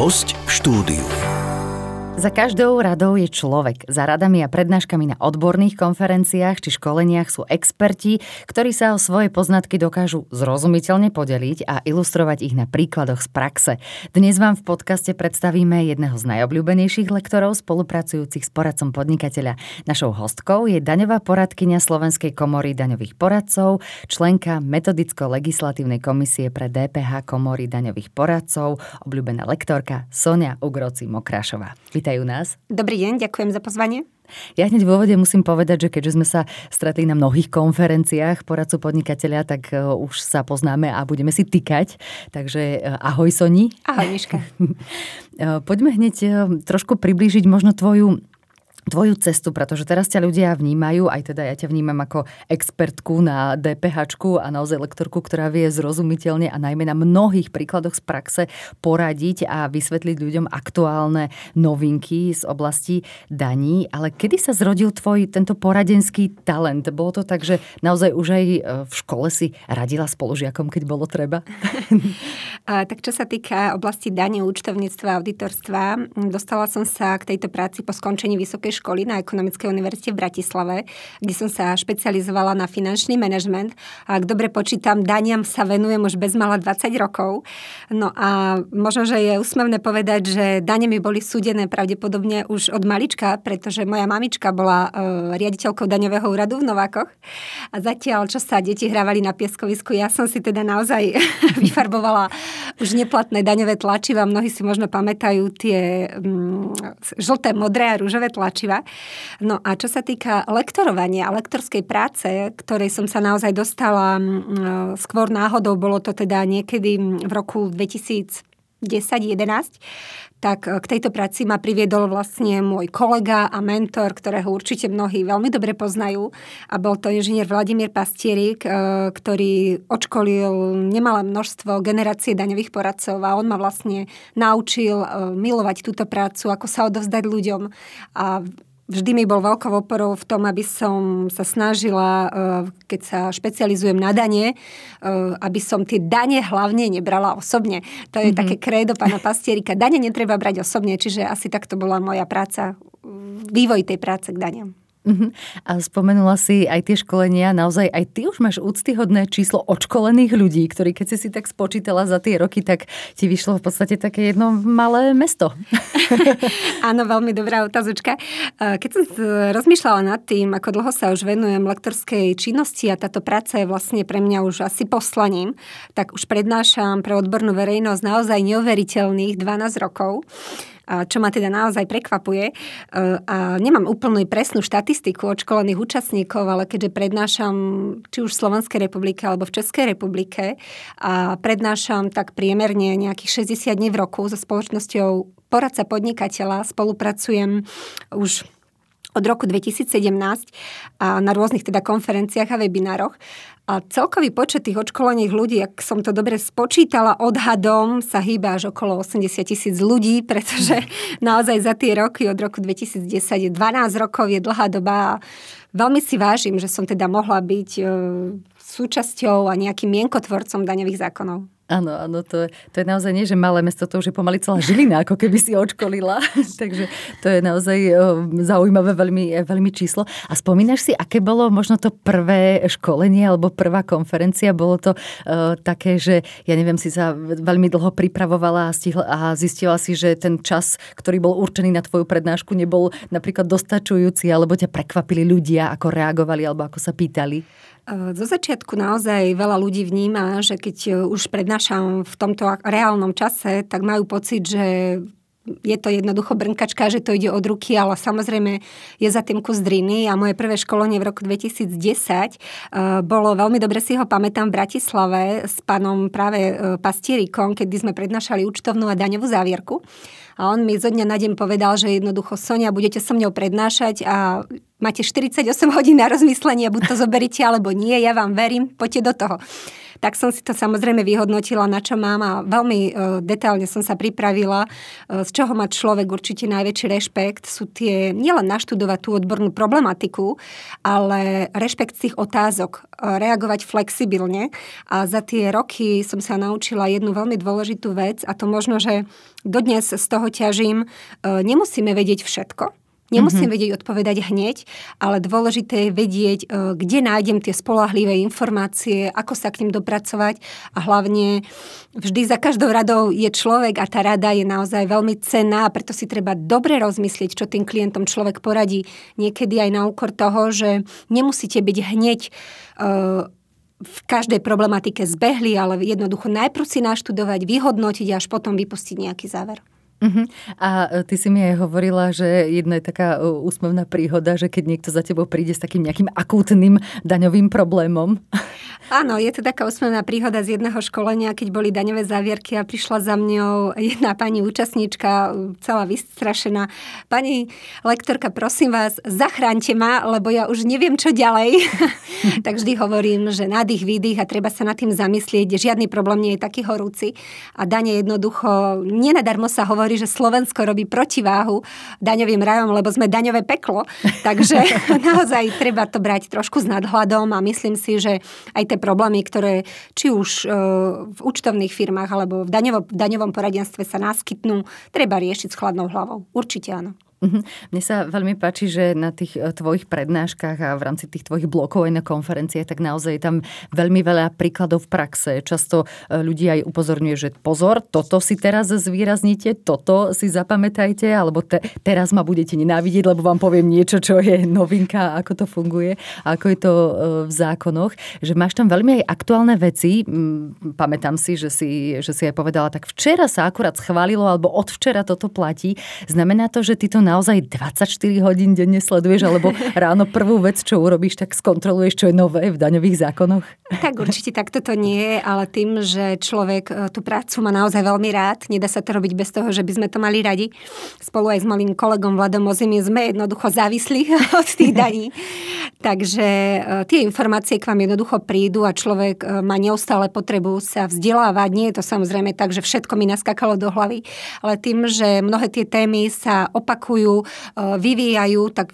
Host v štúdiu. Za každou radou je človek. Za radami a prednáškami na odborných konferenciách či školeniach sú experti, ktorí sa o svoje poznatky dokážu zrozumiteľne podeliť a ilustrovať ich na príkladoch z praxe. Dnes vám v podcaste predstavíme jedného z najobľúbenejších lektorov spolupracujúcich s poradcom podnikateľa. Našou hostkou je daňová poradkynia Slovenskej komory daňových poradcov, členka metodicko-legislatívnej komisie pre DPH komory daňových poradcov, obľúbená lektorka Sonia Ugroci Mokrašová. Vítaj vítajú nás. Dobrý deň, ďakujem za pozvanie. Ja hneď v úvode musím povedať, že keďže sme sa stretli na mnohých konferenciách poradcu podnikateľa, tak uh, už sa poznáme a budeme si tykať. Takže uh, ahoj Soni. Ahoj Miška. Poďme hneď trošku priblížiť možno tvoju tvoju cestu, pretože teraz ťa ľudia vnímajú, aj teda ja ťa vnímam ako expertku na DPH a naozaj lektorku, ktorá vie zrozumiteľne a najmä na mnohých príkladoch z praxe poradiť a vysvetliť ľuďom aktuálne novinky z oblasti daní. Ale kedy sa zrodil tvoj tento poradenský talent? Bolo to tak, že naozaj už aj e, v škole si radila spolužiakom, keď bolo treba? a, tak čo sa týka oblasti daní, účtovníctva auditorstva, dostala som sa k tejto práci po skončení vysokej školy na Ekonomickej univerzite v Bratislave, kde som sa špecializovala na finančný manažment. A ak dobre počítam, daniam sa venujem už bezmala 20 rokov. No a možno, že je úsmevné povedať, že dane mi boli súdené pravdepodobne už od malička, pretože moja mamička bola e, riaditeľkou daňového úradu v Novákoch. A zatiaľ, čo sa deti hrávali na pieskovisku, ja som si teda naozaj vyfarbovala už neplatné daňové tlačiva. Mnohí si možno pamätajú tie mm, žlté, modré a rúžové tlačiva tlačiva. No a čo sa týka lektorovania a lektorskej práce, ktorej som sa naozaj dostala skôr náhodou, bolo to teda niekedy v roku 2000 10-11, tak k tejto práci ma priviedol vlastne môj kolega a mentor, ktorého určite mnohí veľmi dobre poznajú a bol to inžinier Vladimír Pastierik, e, ktorý odškolil nemalé množstvo generácie daňových poradcov a on ma vlastne naučil e, milovať túto prácu, ako sa odovzdať ľuďom. A vždy mi bol veľkou oporou v tom, aby som sa snažila, eh, keď sa špecializujem na dane, eh, aby som tie dane hlavne nebrala osobne. To je mm-hmm. také krédo pána pastierika. Dane netreba brať osobne, čiže asi takto bola moja práca, vývoj tej práce k daniam. Uh-huh. A spomenula si aj tie školenia, naozaj aj ty už máš úctyhodné číslo odškolených ľudí, ktorí keď si si tak spočítala za tie roky, tak ti vyšlo v podstate také jedno malé mesto. Áno, veľmi dobrá otázočka. Keď som rozmýšľala nad tým, ako dlho sa už venujem lektorskej činnosti a táto práca je vlastne pre mňa už asi poslaním, tak už prednášam pre odbornú verejnosť naozaj neuveriteľných 12 rokov čo ma teda naozaj prekvapuje. E, a nemám úplnú presnú štatistiku odškolených účastníkov, ale keďže prednášam či už v Slovenskej republike alebo v Českej republike a prednášam tak priemerne nejakých 60 dní v roku so spoločnosťou poradca podnikateľa, spolupracujem už od roku 2017 a na rôznych teda konferenciách a webinároch. A celkový počet tých odškolených ľudí, ak som to dobre spočítala odhadom, sa hýba až okolo 80 tisíc ľudí, pretože naozaj za tie roky, od roku 2010 je 12 rokov, je dlhá doba a veľmi si vážim, že som teda mohla byť e, súčasťou a nejakým mienkotvorcom daňových zákonov. Áno, áno, to, to je naozaj nie, že malé mesto, to už je pomaly celá Žilina, ako keby si očkolila. Takže to je naozaj zaujímavé veľmi, veľmi číslo. A spomínaš si, aké bolo možno to prvé školenie alebo prvá konferencia? Bolo to uh, také, že ja neviem, si sa veľmi dlho pripravovala a, stihla, a zistila si, že ten čas, ktorý bol určený na tvoju prednášku, nebol napríklad dostačujúci, alebo ťa prekvapili ľudia, ako reagovali alebo ako sa pýtali? Zo začiatku naozaj veľa ľudí vníma, že keď e, už prednášam v tomto reálnom čase, tak majú pocit, že je to jednoducho brnkačka, že to ide od ruky, ale samozrejme je za tým kus driny a moje prvé školenie v roku 2010 uh, e, bolo veľmi dobre si ho pamätám v Bratislave s pánom práve uh, Pastierikom, kedy sme prednášali účtovnú a daňovú závierku. A on mi zo dňa na deň povedal, že jednoducho Sonia, budete so mňou prednášať a máte 48 hodín na rozmyslenie, buď to zoberite alebo nie, ja vám verím, poďte do toho. tak som si to samozrejme vyhodnotila, na čo mám a veľmi uh, detailne som sa pripravila, uh, z čoho má človek určite najväčší rešpekt. Sú tie, nielen naštudovať tú odbornú problematiku, ale rešpekt tých otázok, uh, reagovať flexibilne. A za tie roky som sa naučila jednu veľmi dôležitú vec a to možno, že dodnes z toho ťažím, uh, nemusíme vedieť všetko, Nemusím mm-hmm. vedieť odpovedať hneď, ale dôležité je vedieť, e, kde nájdem tie spolahlivé informácie, ako sa k ním dopracovať a hlavne vždy za každou radou je človek a tá rada je naozaj veľmi cenná a preto si treba dobre rozmyslieť, čo tým klientom človek poradí. Niekedy aj na úkor toho, že nemusíte byť hneď uh, v každej problematike zbehli, ale jednoducho najprv si naštudovať, vyhodnotiť a až potom vypustiť nejaký záver. Uh-huh. A e, ty si mi aj hovorila, že jedna je taká e, úsmevná príhoda, že keď niekto za tebou príde s takým nejakým akútnym daňovým problémom. Áno, je to taká úsmevná príhoda z jedného školenia, keď boli daňové závierky a prišla za mňou jedna pani účastníčka, celá vystrašená. Pani lektorka, prosím vás, zachránte ma, lebo ja už neviem, čo ďalej. tak vždy hovorím, že nádych, výdych a treba sa nad tým zamyslieť. Žiadny problém nie je taký horúci. A dane jednoducho, nenadarmo sa hovorí, hovorí, že Slovensko robí protiváhu daňovým rajom, lebo sme daňové peklo. Takže naozaj treba to brať trošku s nadhľadom a myslím si, že aj tie problémy, ktoré či už e, v účtovných firmách alebo v, daňovo, v daňovom poradenstve sa naskytnú, treba riešiť s chladnou hlavou. Určite áno. Mhm. Mne sa veľmi páči, že na tých e, tvojich prednáškach a v rámci tých tvojich blokov aj na konferenciách, tak naozaj je tam veľmi veľa príkladov v praxe. Často e, ľudí aj upozorňuje, že pozor, toto si teraz zvýraznite, toto si zapamätajte, alebo te, teraz ma budete nenávidieť, lebo vám poviem niečo, čo je novinka, ako to funguje, ako je to e, v zákonoch. Že máš tam veľmi aj aktuálne veci. Pamätám si, že si, že si aj povedala, tak včera sa akurát schválilo, alebo od včera toto platí. Znamená to, že ty to naozaj 24 hodín denne sleduješ, alebo ráno prvú vec, čo urobíš, tak skontroluješ, čo je nové v daňových zákonoch? Tak určite takto to nie je, ale tým, že človek e, tú prácu má naozaj veľmi rád, nedá sa to robiť bez toho, že by sme to mali radi. Spolu aj s malým kolegom Vladom Ozimi sme jednoducho závislí od tých daní. Takže e, tie informácie k vám jednoducho prídu a človek e, má neustále potrebu sa vzdelávať. Nie je to samozrejme tak, že všetko mi naskakalo do hlavy, ale tým, že mnohé tie témy sa opakujú, e, vyvíjajú, tak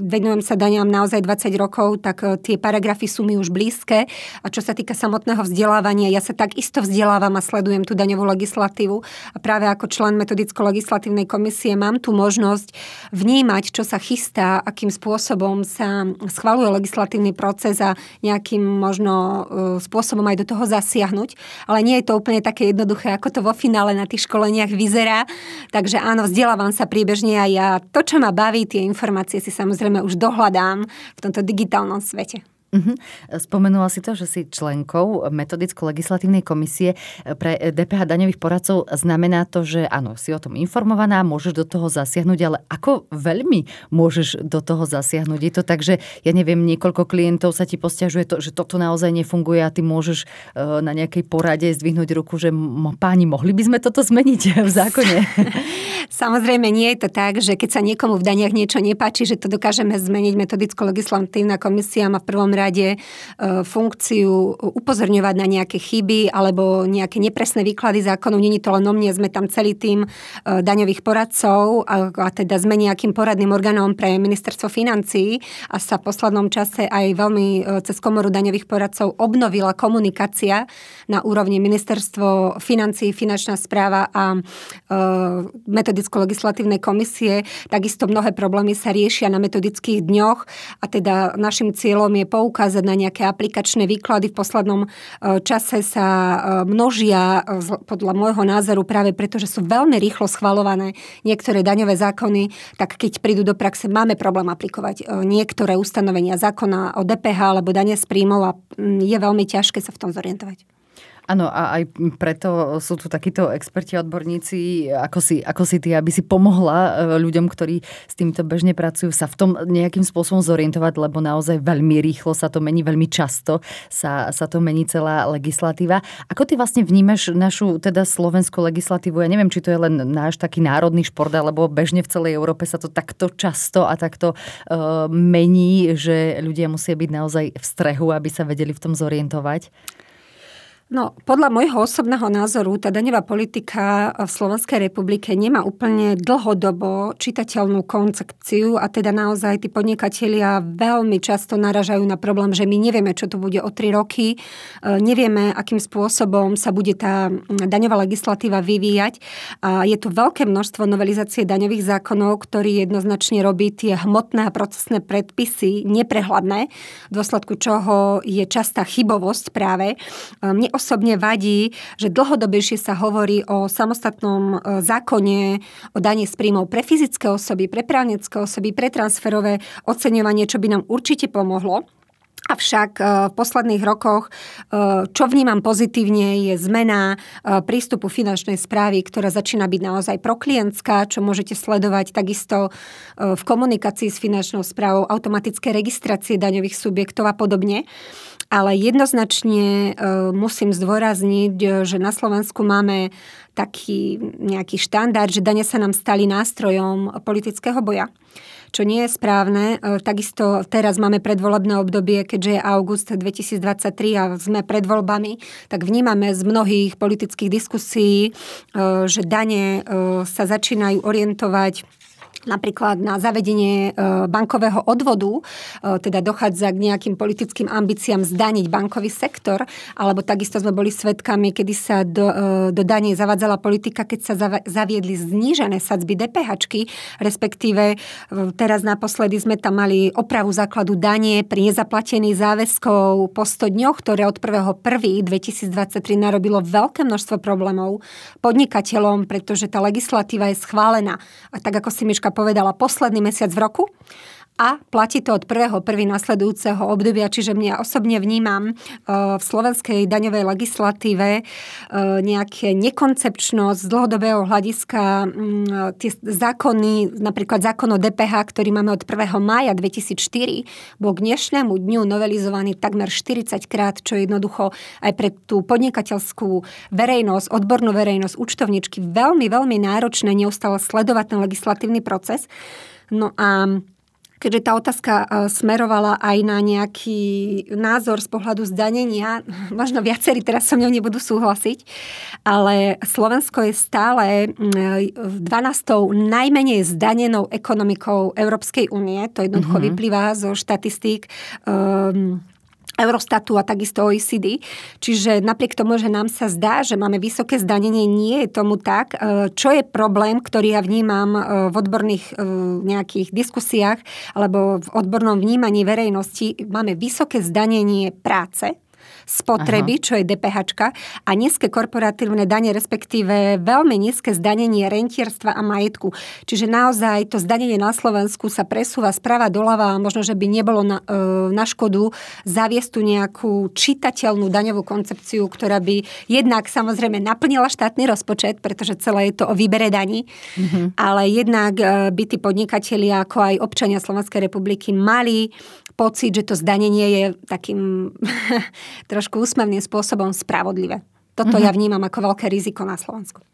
venujem sa daniam naozaj 20 rokov, tak e, tie paragrafy sú mi už blízke. A čo sa týka samotného vzdelávania, ja sa takisto vzdelávam a sledujem tú daňovú legislatívu. A práve ako člen metodicko-legislatívnej komisie mám tu možnosť vnímať, čo sa chystá, akým spôsobom sa schvaluje legislatívny proces a nejakým možno e, spôsobom aj do toho zasiahnuť. Ale nie je to úplne také jednoduché, ako to vo finále na tých školeniach vyzerá. Takže áno, vzdelávam sa priebežne a ja to, čo ma baví, tie informácie si samozrejme samozrejme už dohľadám v tomto digitálnom svete. Uh-huh. Spomenula si to, že si členkou metodicko-legislatívnej komisie pre DPH daňových poradcov. Znamená to, že áno, si o tom informovaná, môžeš do toho zasiahnuť, ale ako veľmi môžeš do toho zasiahnuť? Je to tak, že ja neviem, niekoľko klientov sa ti posťažuje, to, že toto naozaj nefunguje a ty môžeš uh, na nejakej porade zdvihnúť ruku, že páni, mohli by sme toto zmeniť v zákone? Samozrejme, nie je to tak, že keď sa niekomu v daniach niečo nepáči, že to dokážeme zmeniť. Metodicko-legislatívna komisia má v prvom rade e, funkciu upozorňovať na nejaké chyby alebo nejaké nepresné výklady zákonov. Není to len o mne, sme tam celý tým e, daňových poradcov a, a teda sme nejakým poradným orgánom pre ministerstvo financií a sa v poslednom čase aj veľmi e, cez komoru daňových poradcov obnovila komunikácia na úrovni ministerstvo financií, finančná správa a e, metodicko-legislatívnej komisie. Takisto mnohé problémy sa riešia na metodických dňoch a teda našim cieľom je poukázať poukázať na nejaké aplikačné výklady. V poslednom e, čase sa e, množia e, podľa môjho názoru práve preto, že sú veľmi rýchlo schvalované niektoré daňové zákony, tak keď prídu do praxe, máme problém aplikovať niektoré ustanovenia zákona o DPH alebo dane z príjmov a je veľmi ťažké sa v tom zorientovať. Áno, a aj preto sú tu takíto experti, odborníci, ako si, ako si ty, aby si pomohla e, ľuďom, ktorí s týmto bežne pracujú, sa v tom nejakým spôsobom zorientovať, lebo naozaj veľmi rýchlo sa to mení, veľmi často sa, sa to mení celá legislatíva. Ako ty vlastne vnímaš našu teda slovenskú legislatívu? Ja neviem, či to je len náš taký národný šport, alebo bežne v celej Európe sa to takto často a takto uh, mení, že ľudia musia byť naozaj v strehu, aby sa vedeli v tom zorientovať? No, podľa môjho osobného názoru tá daňová politika v Slovenskej republike nemá úplne dlhodobo čitateľnú koncepciu a teda naozaj tí podnikatelia veľmi často naražajú na problém, že my nevieme, čo tu bude o tri roky, e, nevieme, akým spôsobom sa bude tá daňová legislatíva vyvíjať. A je tu veľké množstvo novelizácie daňových zákonov, ktorý jednoznačne robí tie hmotné a procesné predpisy neprehľadné, v dôsledku čoho je častá chybovosť práve. E, mne osobne vadí, že dlhodobejšie sa hovorí o samostatnom e, zákone o daní z príjmov pre fyzické osoby, pre právnické osoby, pre transferové oceňovanie, čo by nám určite pomohlo. Avšak e, v posledných rokoch, e, čo vnímam pozitívne, je zmena prístupu finančnej správy, ktorá začína byť naozaj proklientská, čo môžete sledovať takisto v komunikácii s finančnou správou, automatické registrácie daňových subjektov a podobne. Ale jednoznačne e, musím zdôrazniť, že na Slovensku máme taký nejaký štandard, že dane sa nám stali nástrojom politického boja čo nie je správne. E, takisto teraz máme predvolebné obdobie, keďže je august 2023 a sme pred voľbami, tak vnímame z mnohých politických diskusí, e, že dane sa začínajú orientovať napríklad na zavedenie e, bankového odvodu, e, teda dochádza k nejakým politickým ambíciám zdaniť bankový sektor, alebo takisto sme boli svedkami, kedy sa do, e, do dane zavádzala politika, keď sa zaviedli znížené sadzby DPH, respektíve teraz naposledy sme tam mali opravu základu danie pri nezaplatení záväzkov po 100 dňoch, ktoré od 1.1.2023 narobilo veľké množstvo problémov podnikateľom, pretože tá legislatíva je schválená. A tak ako si Miška povedala, posledný mesiac v roku a platí to od prvého prvý nasledujúceho obdobia, čiže mňa osobne vnímam e, v slovenskej daňovej legislatíve e, nejaké nekoncepčnosť z dlhodobého hľadiska mm, tie zákony, napríklad zákon o DPH, ktorý máme od 1. mája 2004, bol k dnešnému dňu novelizovaný takmer 40 krát, čo je jednoducho aj pre tú podnikateľskú verejnosť, odbornú verejnosť, účtovničky veľmi, veľmi náročné neustále sledovať ten legislatívny proces. No a keďže tá otázka e, smerovala aj na nejaký názor z pohľadu zdanenia, možno viacerí teraz so mnou nebudú súhlasiť, ale Slovensko je stále 12. najmenej zdanenou ekonomikou Európskej únie. To jednoducho mm-hmm. vyplýva zo štatistík um, Eurostatu a takisto OECD. Čiže napriek tomu, že nám sa zdá, že máme vysoké zdanenie, nie je tomu tak. E, čo je problém, ktorý ja vnímam e, v odborných e, nejakých diskusiách alebo v odbornom vnímaní verejnosti, máme vysoké zdanenie práce, spotreby, Aha. čo je DPH, a nízke korporatívne dane, respektíve veľmi nízke zdanenie rentierstva a majetku. Čiže naozaj to zdanenie na Slovensku sa presúva sprava doľava a možno, že by nebolo na, e, na škodu zaviesť tu nejakú čitateľnú daňovú koncepciu, ktorá by jednak samozrejme naplnila štátny rozpočet, pretože celé je to o výbere daní, mm-hmm. ale jednak e, by tí podnikatelia, ako aj občania Slovenskej republiky mali pocit, že to zdanenie je takým trošku úsmevným spôsobom spravodlivé. Toto mm-hmm. ja vnímam ako veľké riziko na Slovensku.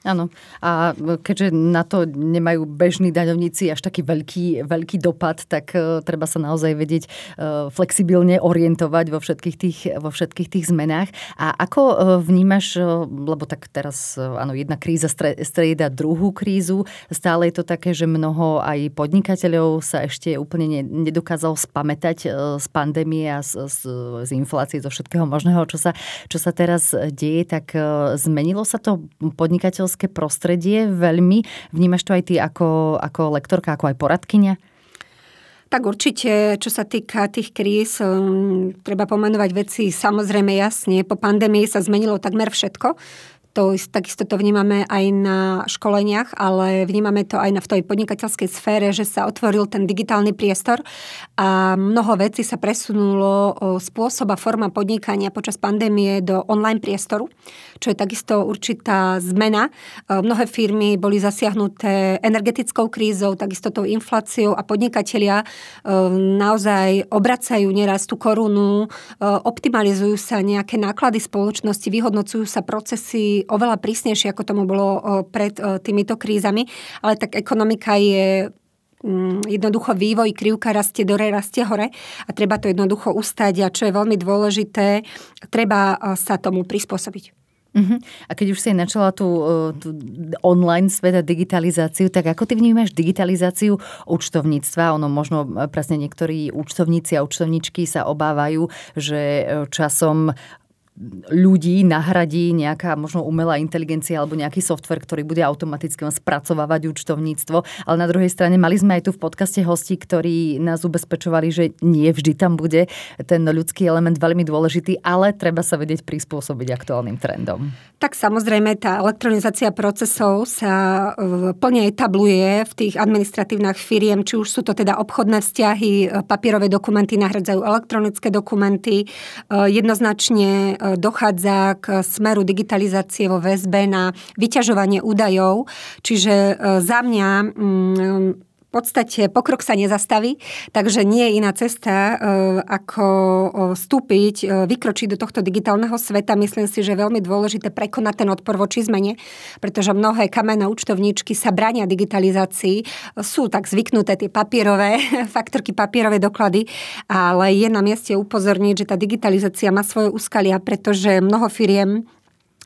Áno. A keďže na to nemajú bežní daňovníci až taký veľký, veľký dopad, tak uh, treba sa naozaj vedieť uh, flexibilne orientovať vo všetkých tých, vo všetkých tých zmenách. A ako uh, vnímaš, lebo tak teraz, áno, jedna kríza strieda druhú krízu, stále je to také, že mnoho aj podnikateľov sa ešte úplne ne, nedokázal spamätať z pandémie a z, z, z inflácie, zo všetkého možného, čo sa, čo sa teraz deje, tak zmenilo sa to podnikateľ podnikateľské prostredie veľmi. Vnímaš to aj ty ako, ako lektorka, ako aj poradkynia? Tak určite, čo sa týka tých kríz, um, treba pomenovať veci samozrejme jasne. Po pandémii sa zmenilo takmer všetko. To, takisto to vnímame aj na školeniach, ale vnímame to aj na, v tej podnikateľskej sfére, že sa otvoril ten digitálny priestor a mnoho vecí sa presunulo spôsob a forma podnikania počas pandémie do online priestoru, čo je takisto určitá zmena. E, mnohé firmy boli zasiahnuté energetickou krízou, takisto tou infláciou a podnikatelia e, naozaj obracajú neraz tú korunu, e, optimalizujú sa nejaké náklady spoločnosti, vyhodnocujú sa procesy oveľa prísnejšie, ako tomu bolo pred týmito krízami, ale tak ekonomika je mm, jednoducho vývoj, krivka rastie dore, rastie hore a treba to jednoducho ustať a čo je veľmi dôležité, treba sa tomu prispôsobiť. Uh-huh. A keď už si načala tú, tú online svet a digitalizáciu, tak ako ty vnímaš digitalizáciu účtovníctva? Ono možno presne niektorí účtovníci a účtovníčky sa obávajú, že časom ľudí nahradí nejaká možno umelá inteligencia alebo nejaký software, ktorý bude automaticky spracovávať účtovníctvo. Ale na druhej strane mali sme aj tu v podcaste hosti, ktorí nás ubezpečovali, že nie vždy tam bude ten ľudský element veľmi dôležitý, ale treba sa vedieť prispôsobiť aktuálnym trendom. Tak samozrejme tá elektronizácia procesov sa e, plne etabluje v tých administratívnych firiem, či už sú to teda obchodné vzťahy, e, papierové dokumenty nahradzajú elektronické dokumenty. E, jednoznačne dochádza k smeru digitalizácie vo väzbe na vyťažovanie údajov. Čiže e, za mňa mm, podstate pokrok sa nezastaví, takže nie je iná cesta, e, ako vstúpiť, e, vykročiť do tohto digitálneho sveta. Myslím si, že je veľmi dôležité prekonať ten odpor voči zmene, pretože mnohé kamenné účtovníčky sa brania digitalizácii. Sú tak zvyknuté tie papierové, faktorky, papierové doklady, ale je na mieste upozorniť, že tá digitalizácia má svoje úskalia, pretože mnoho firiem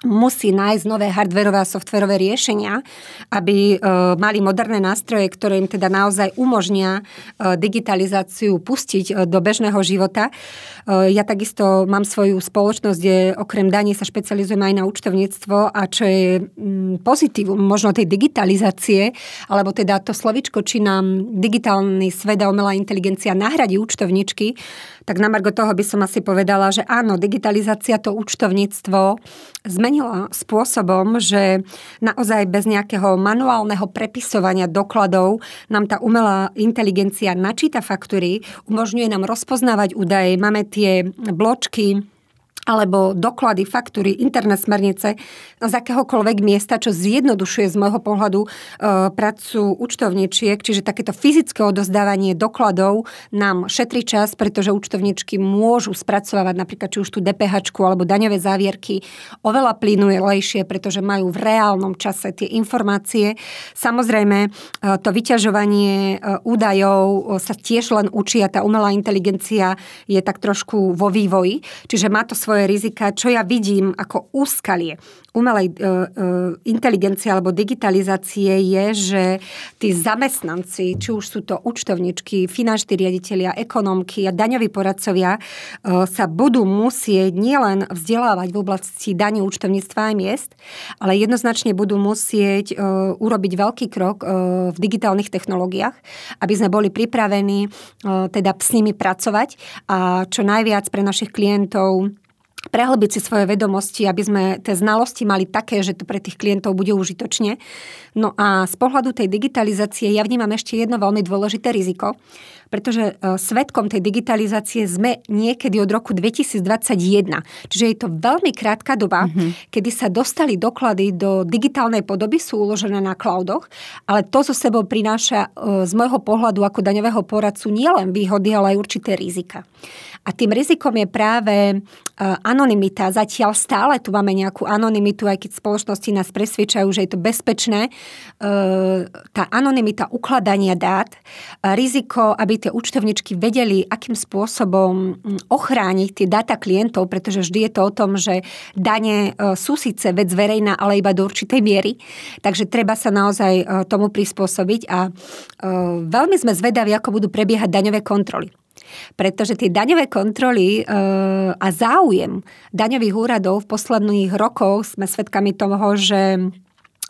musí nájsť nové hardverové a softverové riešenia, aby e, mali moderné nástroje, ktoré im teda naozaj umožnia e, digitalizáciu pustiť e, do bežného života. Ja takisto mám svoju spoločnosť, kde okrem daní sa špecializujem aj na účtovníctvo a čo je mm, pozitívum možno tej digitalizácie, alebo teda to slovičko, či nám digitálny svet a umelá inteligencia nahradí účtovničky, tak na margo toho by som asi povedala, že áno, digitalizácia to účtovníctvo zmenila spôsobom, že naozaj bez nejakého manuálneho prepisovania dokladov nám tá umelá inteligencia načíta faktúry, umožňuje nám rozpoznávať údaje, máme tie bločky, alebo doklady, faktúry, interné smernice z akéhokoľvek miesta, čo zjednodušuje z môjho pohľadu e, prácu účtovníčiek, čiže takéto fyzické odozdávanie dokladov nám šetrí čas, pretože účtovníčky môžu spracovávať napríklad či už tú DPH alebo daňové závierky oveľa plynulejšie, pretože majú v reálnom čase tie informácie. Samozrejme, e, to vyťažovanie e, údajov sa tiež len učí a tá umelá inteligencia je tak trošku vo vývoji, čiže má to svoje svoje rizika, čo ja vidím ako úskalie umelej e, e, inteligencie alebo digitalizácie je, že tí zamestnanci, či už sú to účtovničky, finanční riaditeľia, ekonomky a daňoví poradcovia, e, sa budú musieť nielen vzdelávať v oblasti daní účtovníctva aj miest, ale jednoznačne budú musieť e, urobiť veľký krok e, v digitálnych technológiách, aby sme boli pripravení e, teda s nimi pracovať. A čo najviac pre našich klientov prehlbiť si svoje vedomosti, aby sme tie znalosti mali také, že to pre tých klientov bude užitočne. No a z pohľadu tej digitalizácie ja vnímam ešte jedno veľmi dôležité riziko, pretože e, svetkom tej digitalizácie sme niekedy od roku 2021. Čiže je to veľmi krátka doba, mm-hmm. kedy sa dostali doklady do digitálnej podoby, sú uložené na cloudoch, ale to so sebou prináša e, z môjho pohľadu ako daňového poradcu nielen výhody, ale aj určité rizika. A tým rizikom je práve e, anonymita. Zatiaľ stále tu máme nejakú anonymitu, aj keď spoločnosti nás presvedčajú, že je to bezpečné. E, tá anonymita ukladania dát, riziko, aby tie účtovničky vedeli, akým spôsobom ochrániť tie dáta klientov, pretože vždy je to o tom, že dane e, sú síce vec verejná, ale iba do určitej miery. Takže treba sa naozaj tomu prispôsobiť a veľmi sme zvedaví, ako budú prebiehať daňové kontroly. Pretože tie daňové kontroly e, a záujem daňových úradov v posledných rokoch sme svedkami toho, že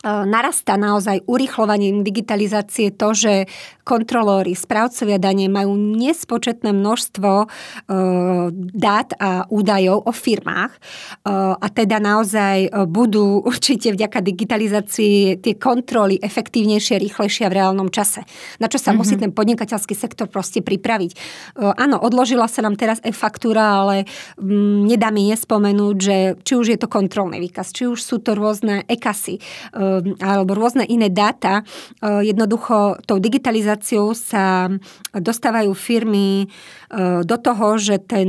narastá naozaj urychlovaním digitalizácie to, že kontrolóri, správcovia dane majú nespočetné množstvo e, dát a údajov o firmách e, a teda naozaj budú určite vďaka digitalizácii tie kontroly efektívnejšie, rýchlejšie v reálnom čase. Na čo sa mm-hmm. musí ten podnikateľský sektor proste pripraviť. Áno, odložila sa nám teraz e-faktúra, ale mm, nedá mi nespomenúť, že či už je to kontrolný výkaz, či už sú to rôzne e-kasy, alebo rôzne iné dáta. Jednoducho tou digitalizáciou sa dostávajú firmy do toho, že ten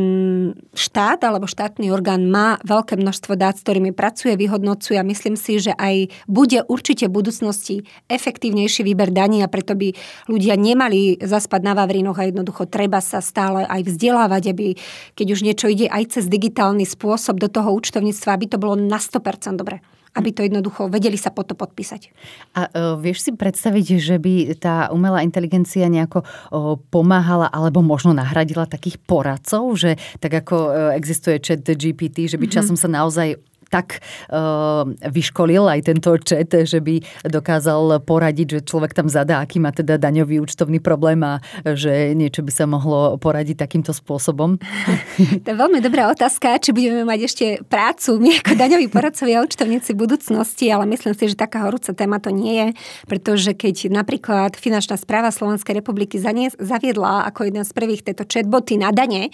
štát alebo štátny orgán má veľké množstvo dát, s ktorými pracuje, vyhodnocuje a myslím si, že aj bude určite v budúcnosti efektívnejší výber daní a preto by ľudia nemali zaspať na Vavrinoch a jednoducho treba sa stále aj vzdelávať, aby keď už niečo ide aj cez digitálny spôsob do toho účtovníctva, aby to bolo na 100% dobre aby to jednoducho vedeli sa po to podpísať. A uh, vieš si predstaviť, že by tá umelá inteligencia nejako uh, pomáhala alebo možno nahradila takých poradcov, že tak ako uh, existuje chat GPT, že by mm-hmm. časom sa naozaj tak uh, vyškolil aj tento čet, že by dokázal poradiť, že človek tam zadá, aký má teda daňový účtovný problém a že niečo by sa mohlo poradiť takýmto spôsobom? To je veľmi dobrá otázka, či budeme mať ešte prácu my ako daňoví poradcovia a účtovníci budúcnosti, ale myslím si, že taká horúca téma to nie je, pretože keď napríklad Finančná správa Slovenskej republiky zaviedla ako jeden z prvých tieto chatboty na dane,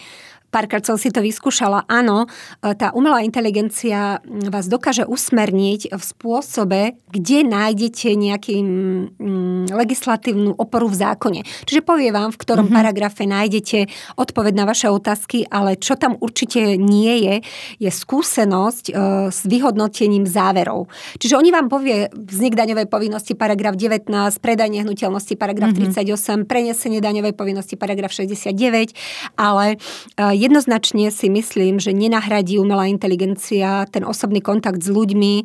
párkrát som si to vyskúšala, áno, e, tá umelá inteligencia vás dokáže usmerniť v spôsobe, kde nájdete nejaký mm, legislatívnu oporu v zákone. Čiže povie vám, v ktorom mm-hmm. paragrafe nájdete odpoveď na vaše otázky, ale čo tam určite nie je, je skúsenosť e, s vyhodnotením záverov. Čiže oni vám povie vznik daňovej povinnosti paragraf 19, predaj nehnuteľnosti paragraf mm-hmm. 38, prenesenie daňovej povinnosti paragraf 69, ale e, jednoznačne si myslím, že nenahradí umelá inteligencia ten osobný kontakt s ľuďmi, e,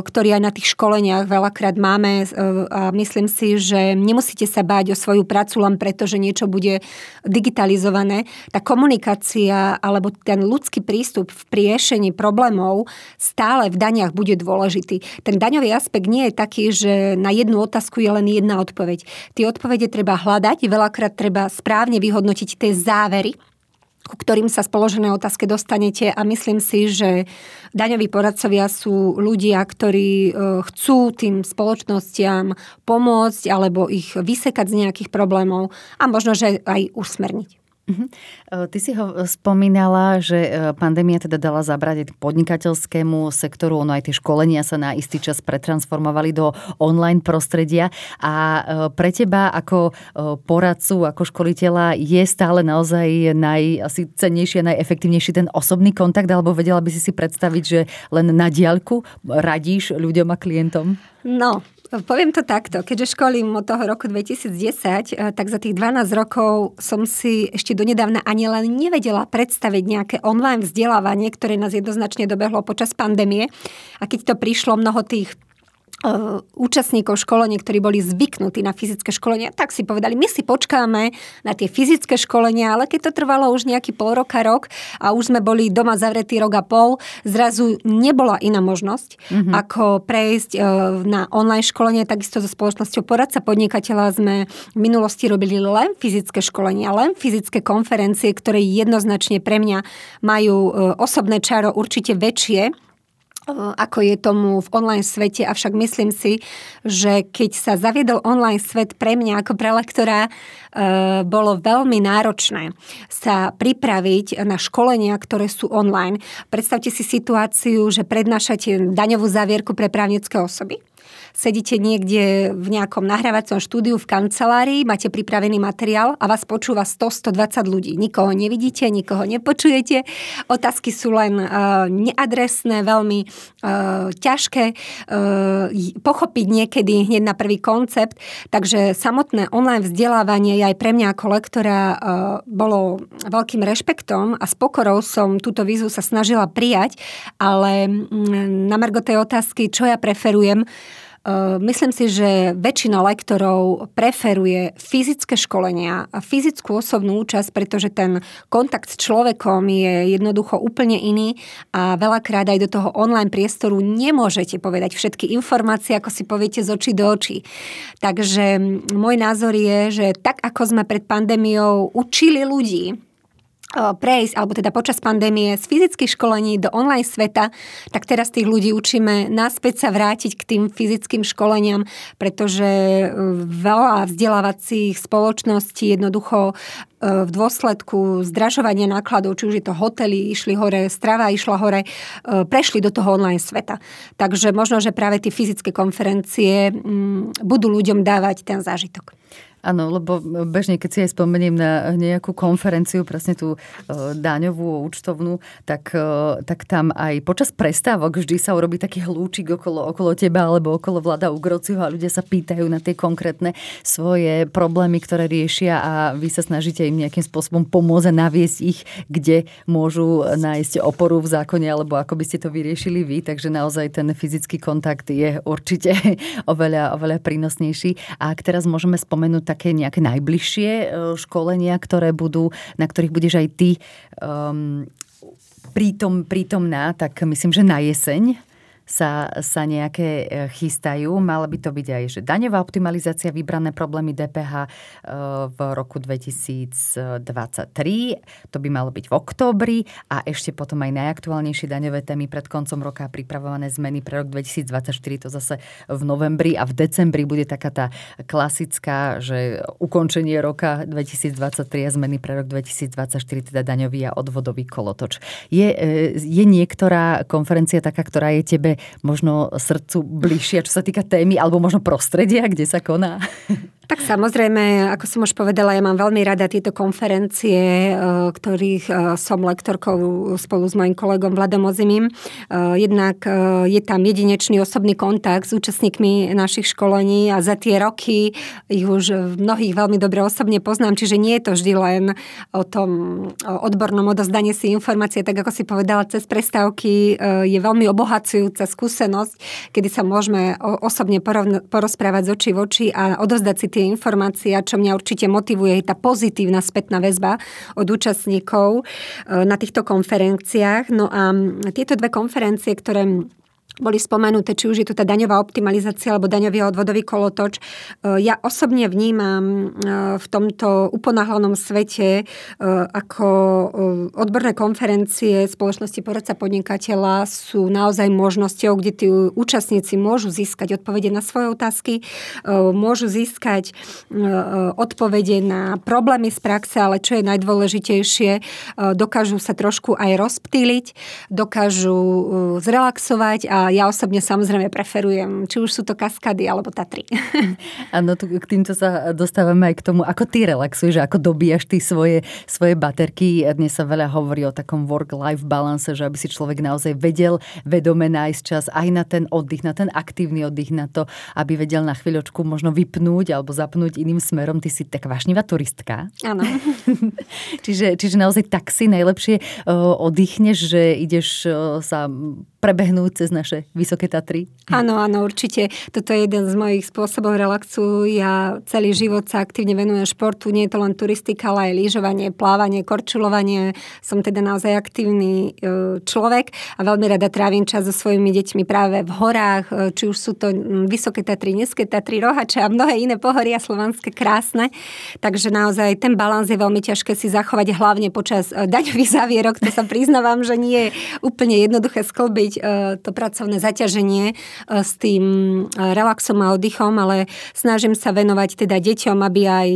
ktorý aj na tých školeniach veľakrát máme e, a myslím si, že nemusíte sa báť o svoju prácu len preto, že niečo bude digitalizované. Tá komunikácia alebo ten ľudský prístup v priešení problémov stále v daniach bude dôležitý. Ten daňový aspekt nie je taký, že na jednu otázku je len jedna odpoveď. Tie odpovede treba hľadať, veľakrát treba správne vyhodnotiť tie závery ku ktorým sa spoložené otázke dostanete a myslím si, že daňoví poradcovia sú ľudia, ktorí e, chcú tým spoločnostiam pomôcť alebo ich vysekať z nejakých problémov a možno, že aj usmerniť. Mhm. E, ty si ho spomínala, že e, pandémia teda dala zabrať podnikateľskému sektoru, ono aj tie školenia sa na istý čas pretransformovali do online prostredia a e, pre teba ako poradcu, ako školiteľa je stále naozaj naj, asi cennejší a najefektívnejší ten osobný kontakt, alebo vedela by si si predstaviť, že len na diaľku radíš ľuďom a klientom? No, Poviem to takto. Keďže školím od toho roku 2010, eh, tak za tých 12 rokov som si ešte donedávna ani len nevedela predstaviť nejaké online vzdelávanie, ktoré nás jednoznačne dobehlo počas pandémie. A keď to prišlo, mnoho tých účastníkov školenia, ktorí boli zvyknutí na fyzické školenia, tak si povedali, my si počkáme na tie fyzické školenia, ale keď to trvalo už nejaký pol roka, rok a už sme boli doma zavretí rok a pol, zrazu nebola iná možnosť, mm-hmm. ako prejsť eh, na online školenie, takisto so spoločnosťou poradca podnikateľa sme v minulosti robili len fyzické školenia, len fyzické konferencie, ktoré jednoznačne pre mňa majú eh, osobné čaro určite väčšie ako je tomu v online svete, avšak myslím si, že keď sa zaviedol online svet pre mňa ako pre lektora, e, bolo veľmi náročné sa pripraviť na školenia, ktoré sú online. Predstavte si situáciu, že prednášate daňovú závierku pre právnické osoby sedíte niekde v nejakom nahrávacom štúdiu v kancelárii, máte pripravený materiál a vás počúva 100-120 ľudí. Nikoho nevidíte, nikoho nepočujete. Otázky sú len uh, neadresné, veľmi uh, ťažké uh, pochopiť niekedy hneď na prvý koncept. Takže samotné online vzdelávanie aj pre mňa ako lektora uh, bolo veľkým rešpektom a s pokorou som túto výzvu sa snažila prijať, ale mm, na margo tej otázky, čo ja preferujem, myslím si, že väčšina lektorov preferuje fyzické školenia a fyzickú osobnú účasť, pretože ten kontakt s človekom je jednoducho úplne iný a veľakrát aj do toho online priestoru nemôžete povedať všetky informácie, ako si poviete z očí do očí. Takže môj názor je, že tak ako sme pred pandémiou učili ľudí, prejsť, alebo teda počas pandémie z fyzických školení do online sveta, tak teraz tých ľudí učíme naspäť sa vrátiť k tým fyzickým školeniam, pretože e, veľa vzdelávacích spoločností jednoducho e, v dôsledku zdražovania nákladov, či už je to hotely, išli hore, strava išla hore, e, prešli do toho online sveta. Takže možno, že práve tie fyzické konferencie budú ľuďom dávať ten zážitok. Áno, lebo bežne, keď si aj spomeniem na nejakú konferenciu, presne tú e, daňovú, účtovnú, tak, e, tak tam aj počas prestávok vždy sa urobí taký hlúčik okolo, okolo teba alebo okolo vláda Ugrociho a ľudia sa pýtajú na tie konkrétne svoje problémy, ktoré riešia a vy sa snažíte im nejakým spôsobom pomôcť a naviesť ich, kde môžu nájsť oporu v zákone alebo ako by ste to vyriešili vy. Takže naozaj ten fyzický kontakt je určite oveľa, oveľa prínosnejší. A ak teraz môžeme spomenúť také nejaké najbližšie e, školenia, ktoré budú, na ktorých budeš aj ty um, prítom, prítomná, tak myslím, že na jeseň sa, sa nejaké e, chystajú. Mala by to byť aj, že daňová optimalizácia, vybrané problémy DPH e, v roku 2023. To by malo byť v októbri a ešte potom aj najaktuálnejšie daňové témy pred koncom roka pripravované zmeny pre rok 2024. To zase v novembri a v decembri bude taká tá klasická, že ukončenie roka 2023 a zmeny pre rok 2024, teda daňový a odvodový kolotoč. Je, e, je niektorá konferencia taká, ktorá je tebe možno srdcu bližšia, čo sa týka témy, alebo možno prostredia, kde sa koná? Tak samozrejme, ako som už povedala, ja mám veľmi rada tieto konferencie, e, ktorých e, som lektorkou spolu s mojim kolegom Vladom Ozimím. E, jednak je tam jedinečný osobný kontakt s účastníkmi našich školení a za tie roky ich už mnohých veľmi dobre osobne poznám, čiže nie je to vždy len o tom odbornom odozdaní si informácie, tak ako si povedala, cez prestávky je veľmi obohacujúca skúsenosť, kedy sa môžeme osobne porozprávať z očí v oči a odozdať si tie informácie, čo mňa určite motivuje, je tá pozitívna spätná väzba od účastníkov e, na týchto konferenciách. No a tieto dve konferencie, ktoré boli spomenuté, či už je tu tá daňová optimalizácia alebo daňový odvodový kolotoč. E, ja osobne vnímam e, v tomto uponáhľanom svete e, ako odborné konferencie spoločnosti poradca podnikateľa sú naozaj možnosťou, kde tí účastníci môžu získať odpovede na svoje otázky, môžu získať odpovede na problémy z praxe, ale čo je najdôležitejšie, dokážu sa trošku aj rozptýliť, dokážu zrelaxovať a ja osobne samozrejme preferujem, či už sú to kaskady alebo Tatry. Áno, k týmto sa dostávame aj k tomu, ako ty relaxuješ, ako dobíjaš ty svoje, svoje baterky. Dnes sa veľa hovorí o takom work-life balance, že aby si človek naozaj vedel vedome nájsť čas aj na ten oddych, na ten aktívny oddych, na to, aby vedel na chvíľočku možno vypnúť alebo zapnúť iným smerom. Ty si tak vášnivá turistka. Áno. čiže, čiže naozaj tak si najlepšie oddychneš, že ideš sa prebehnúť cez naše vysoké Tatry. Áno, áno, určite. Toto je jeden z mojich spôsobov relaxu. Ja celý život sa aktívne venujem športu. Nie je to len turistika, ale aj lyžovanie, plávanie, korčulovanie. Som teda naozaj aktívny e, človek a veľmi rada trávim čas so svojimi deťmi práve v horách, e, či už sú to vysoké Tatry, nízke Tatry, Rohače a mnohé iné pohoria slovanské krásne. Takže naozaj ten balans je veľmi ťažké si zachovať hlavne počas e, daňových závierok. To sa priznávam, že nie je úplne jednoduché sklbiť to pracovné zaťaženie e, s tým e, relaxom a oddychom, ale snažím sa venovať teda deťom, aby aj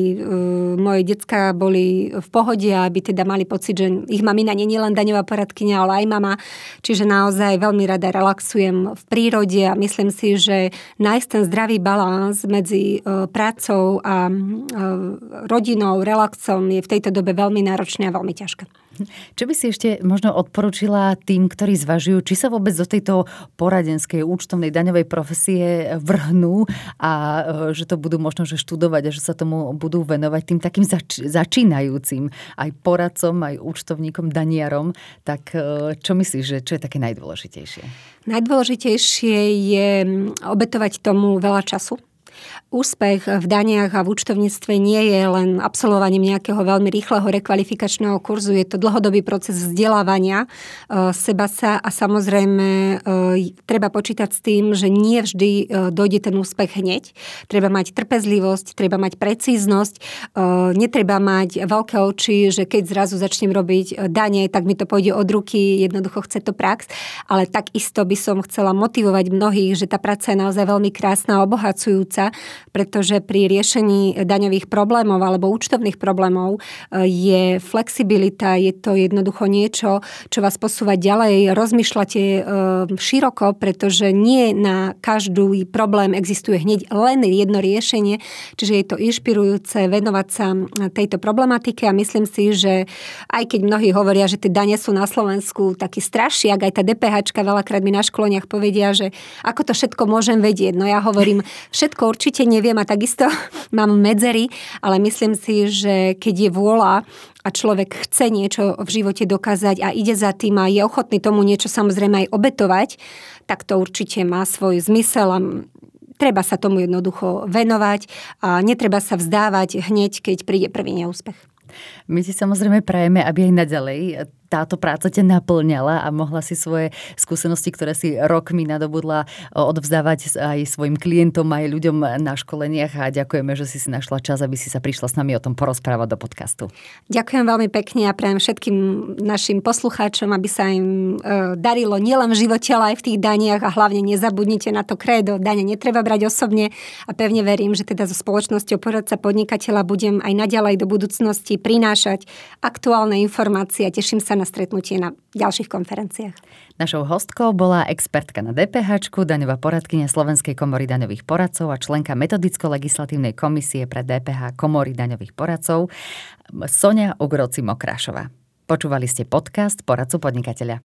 moje decka boli v pohode a aby teda mali pocit, že ich mamina nie je len daňová poradkynia, ale aj mama. Čiže naozaj veľmi rada relaxujem v prírode a myslím si, že nájsť ten zdravý balans medzi prácou a rodinou, relaxom je v tejto dobe veľmi náročné a veľmi ťažké. Čo by si ešte možno odporučila tým, ktorí zvažujú, či sa vôbec do tejto poradenskej účtovnej daňovej profesie vrhnú a e, že to budú možno že študovať a že sa tomu budú venovať tým takým zač- začínajúcim aj poradcom, aj účtovníkom, daniarom, tak e, čo myslíš, že čo je také najdôležitejšie? Najdôležitejšie je obetovať tomu veľa času úspech v daniach a v účtovníctve nie je len absolvovaním nejakého veľmi rýchleho rekvalifikačného kurzu, je to dlhodobý proces vzdelávania e, seba sa a samozrejme e, treba počítať s tým, že nie vždy e, dojde ten úspech hneď. Treba mať trpezlivosť, treba mať precíznosť, netreba mať veľké oči, že keď zrazu začnem robiť dane, tak mi to pôjde od ruky, jednoducho chce to prax, ale takisto by som chcela motivovať mnohých, že tá práca je naozaj veľmi krásna a obohacujúca, pretože pri riešení daňových problémov alebo účtovných problémov e, je flexibilita, je to jednoducho niečo, čo vás posúva ďalej, rozmýšľate e, široko, pretože nie na každý problém existuje hneď len jedno riešenie, čiže je to inšpirujúce venovať sa tejto problematike a myslím si, že aj keď mnohí hovoria, že tie dane sú na Slovensku taký strašiak, aj tá DPH veľakrát mi na školeniach povedia, že ako to všetko môžem vedieť. No ja hovorím, všetko určite neviem a takisto mám medzery, ale myslím si, že keď je vôľa a človek chce niečo v živote dokázať a ide za tým a je ochotný tomu niečo samozrejme aj obetovať, tak to určite má svoj zmysel a treba sa tomu jednoducho venovať a netreba sa vzdávať hneď, keď príde prvý neúspech. My si samozrejme prajeme, aby aj naďalej táto práca ťa naplňala a mohla si svoje skúsenosti, ktoré si rokmi nadobudla, odvzdávať aj svojim klientom, aj ľuďom na školeniach a ďakujeme, že si si našla čas, aby si sa prišla s nami o tom porozprávať do podcastu. Ďakujem veľmi pekne a prajem všetkým našim poslucháčom, aby sa im e, darilo nielen v živote, ale aj v tých daniach a hlavne nezabudnite na to krédo. Dane netreba brať osobne a pevne verím, že teda so spoločnosťou poradca podnikateľa budem aj naďalej do budúcnosti prinášať aktuálne informácie a teším sa na na stretnutie na ďalších konferenciách. Našou hostkou bola expertka na DPH, daňová poradkynia Slovenskej komory daňových poradcov a členka metodicko-legislatívnej komisie pre DPH komory daňových poradcov Sonia Ugroci Mokrášová. Počúvali ste podcast Poradcu podnikateľa.